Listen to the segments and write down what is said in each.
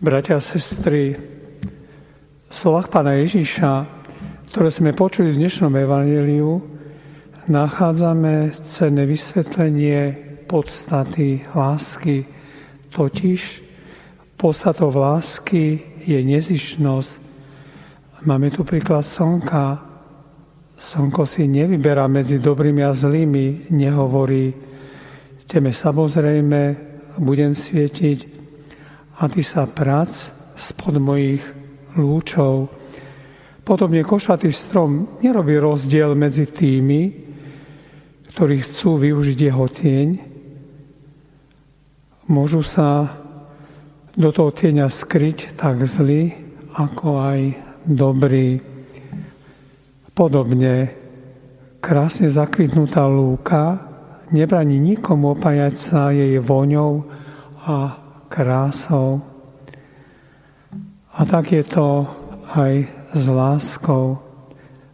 Bratia a sestry, v slovách Pána Ježíša, ktoré sme počuli v dnešnom evaníliu, nachádzame cenné vysvetlenie podstaty lásky. Totiž podstatou lásky je nezišnosť. Máme tu príklad slnka. Slnko si nevyberá medzi dobrými a zlými, nehovorí, teme samozrejme budem svietiť a ty sa prac spod mojich lúčov. Podobne košatý strom nerobí rozdiel medzi tými, ktorí chcú využiť jeho tieň. Môžu sa do toho tieňa skryť tak zlý, ako aj dobrý. Podobne krásne zakvitnutá lúka nebraní nikomu opájať sa jej voňou a krásou. A tak je to aj s láskou,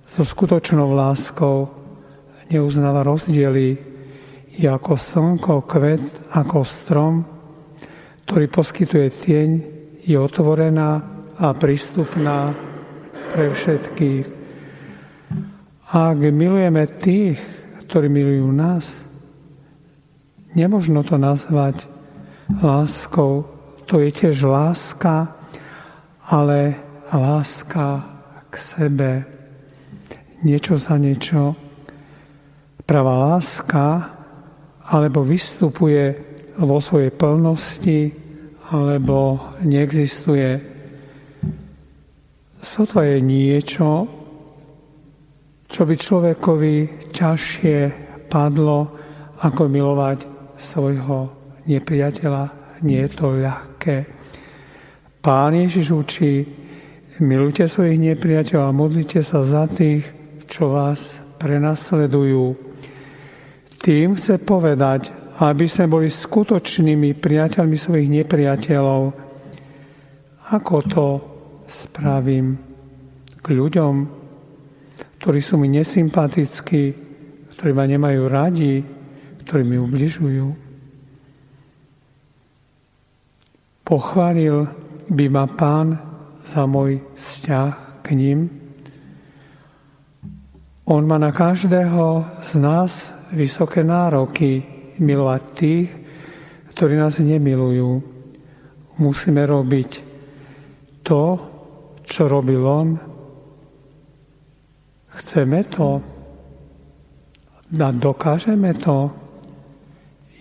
so skutočnou láskou. Neuznáva rozdiely, je ako slnko, kvet, ako strom, ktorý poskytuje tieň, je otvorená a prístupná pre všetkých. Ak milujeme tých, ktorí milujú nás, nemožno to nazvať láskou. To je tiež láska, ale láska k sebe. Niečo za niečo. Pravá láska alebo vystupuje vo svojej plnosti, alebo neexistuje. Sotva je niečo, čo by človekovi ťažšie padlo, ako milovať svojho nepriateľa, nie je to ľahké. Pán Ježiš učí, milujte svojich nepriateľov a modlite sa za tých, čo vás prenasledujú. Tým chce povedať, aby sme boli skutočnými priateľmi svojich nepriateľov. Ako to spravím k ľuďom, ktorí sú mi nesympatickí, ktorí ma nemajú radi, ktorí mi ubližujú? Pochválil by ma pán za môj vzťah k ním. On má na každého z nás vysoké nároky milovať tých, ktorí nás nemilujú. Musíme robiť to, čo robil on. Chceme to a dokážeme to.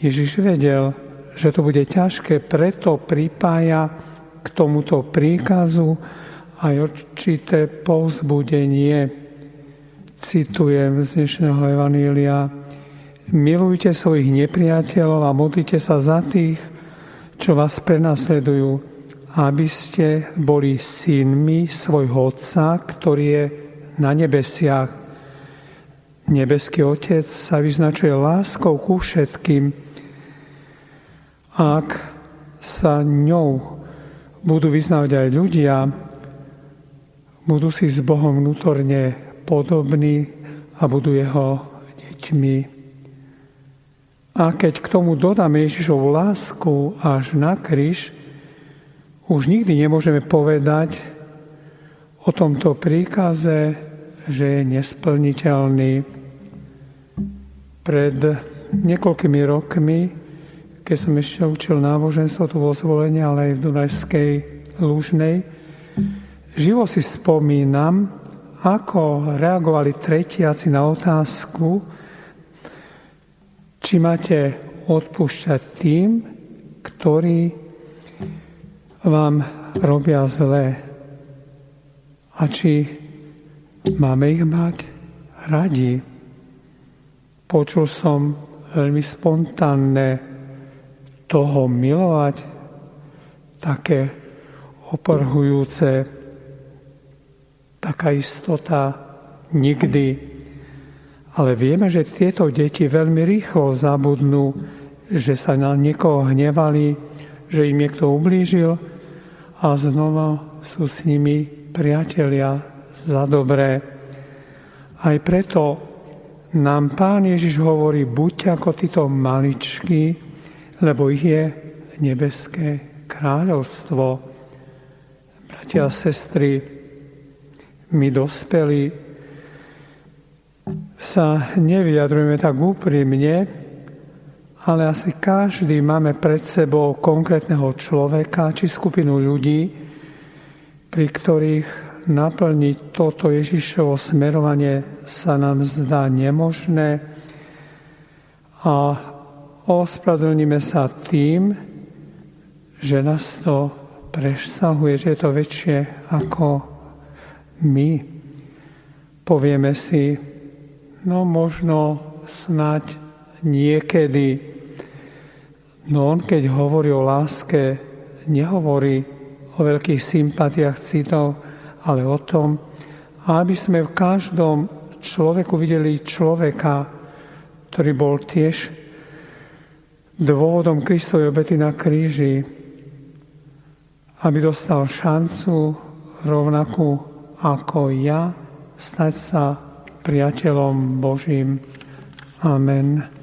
Ježiš vedel, že to bude ťažké, preto pripája k tomuto príkazu aj určité povzbudenie. Citujem z dnešného Evanília. Milujte svojich nepriateľov a modlite sa za tých, čo vás prenasledujú, aby ste boli synmi svojho Otca, ktorý je na nebesiach. Nebeský Otec sa vyznačuje láskou ku všetkým, ak sa ňou budú vyznávať aj ľudia, budú si s Bohom vnútorne podobní a budú jeho deťmi. A keď k tomu dodáme Ježišovu lásku až na kríž, už nikdy nemôžeme povedať o tomto príkaze, že je nesplniteľný. Pred niekoľkými rokmi keď som ešte učil náboženstvo tu vo zvolení, ale aj v Dunajskej Lúžnej, živo si spomínam, ako reagovali tretiaci na otázku, či máte odpúšťať tým, ktorí vám robia zlé a či máme ich mať radi. Počul som veľmi spontánne toho milovať, také oprhujúce, taká istota nikdy. Ale vieme, že tieto deti veľmi rýchlo zabudnú, že sa na niekoho hnevali, že im niekto ublížil a znova sú s nimi priatelia za dobré. Aj preto nám Pán Ježiš hovorí, buďte ako títo maličky, lebo ich je nebeské kráľovstvo. bratia a sestry, my dospeli sa nevyjadrujeme tak úprimne, ale asi každý máme pred sebou konkrétneho človeka či skupinu ľudí, pri ktorých naplniť toto Ježišovo smerovanie sa nám zdá nemožné a ospravedlníme sa tým, že nás to presahuje, že je to väčšie ako my. Povieme si, no možno snať niekedy No on, keď hovorí o láske, nehovorí o veľkých sympatiách citov, ale o tom, aby sme v každom človeku videli človeka, ktorý bol tiež dôvodom Kristovej obety na kríži, aby dostal šancu rovnakú ako ja stať sa priateľom Božím. Amen.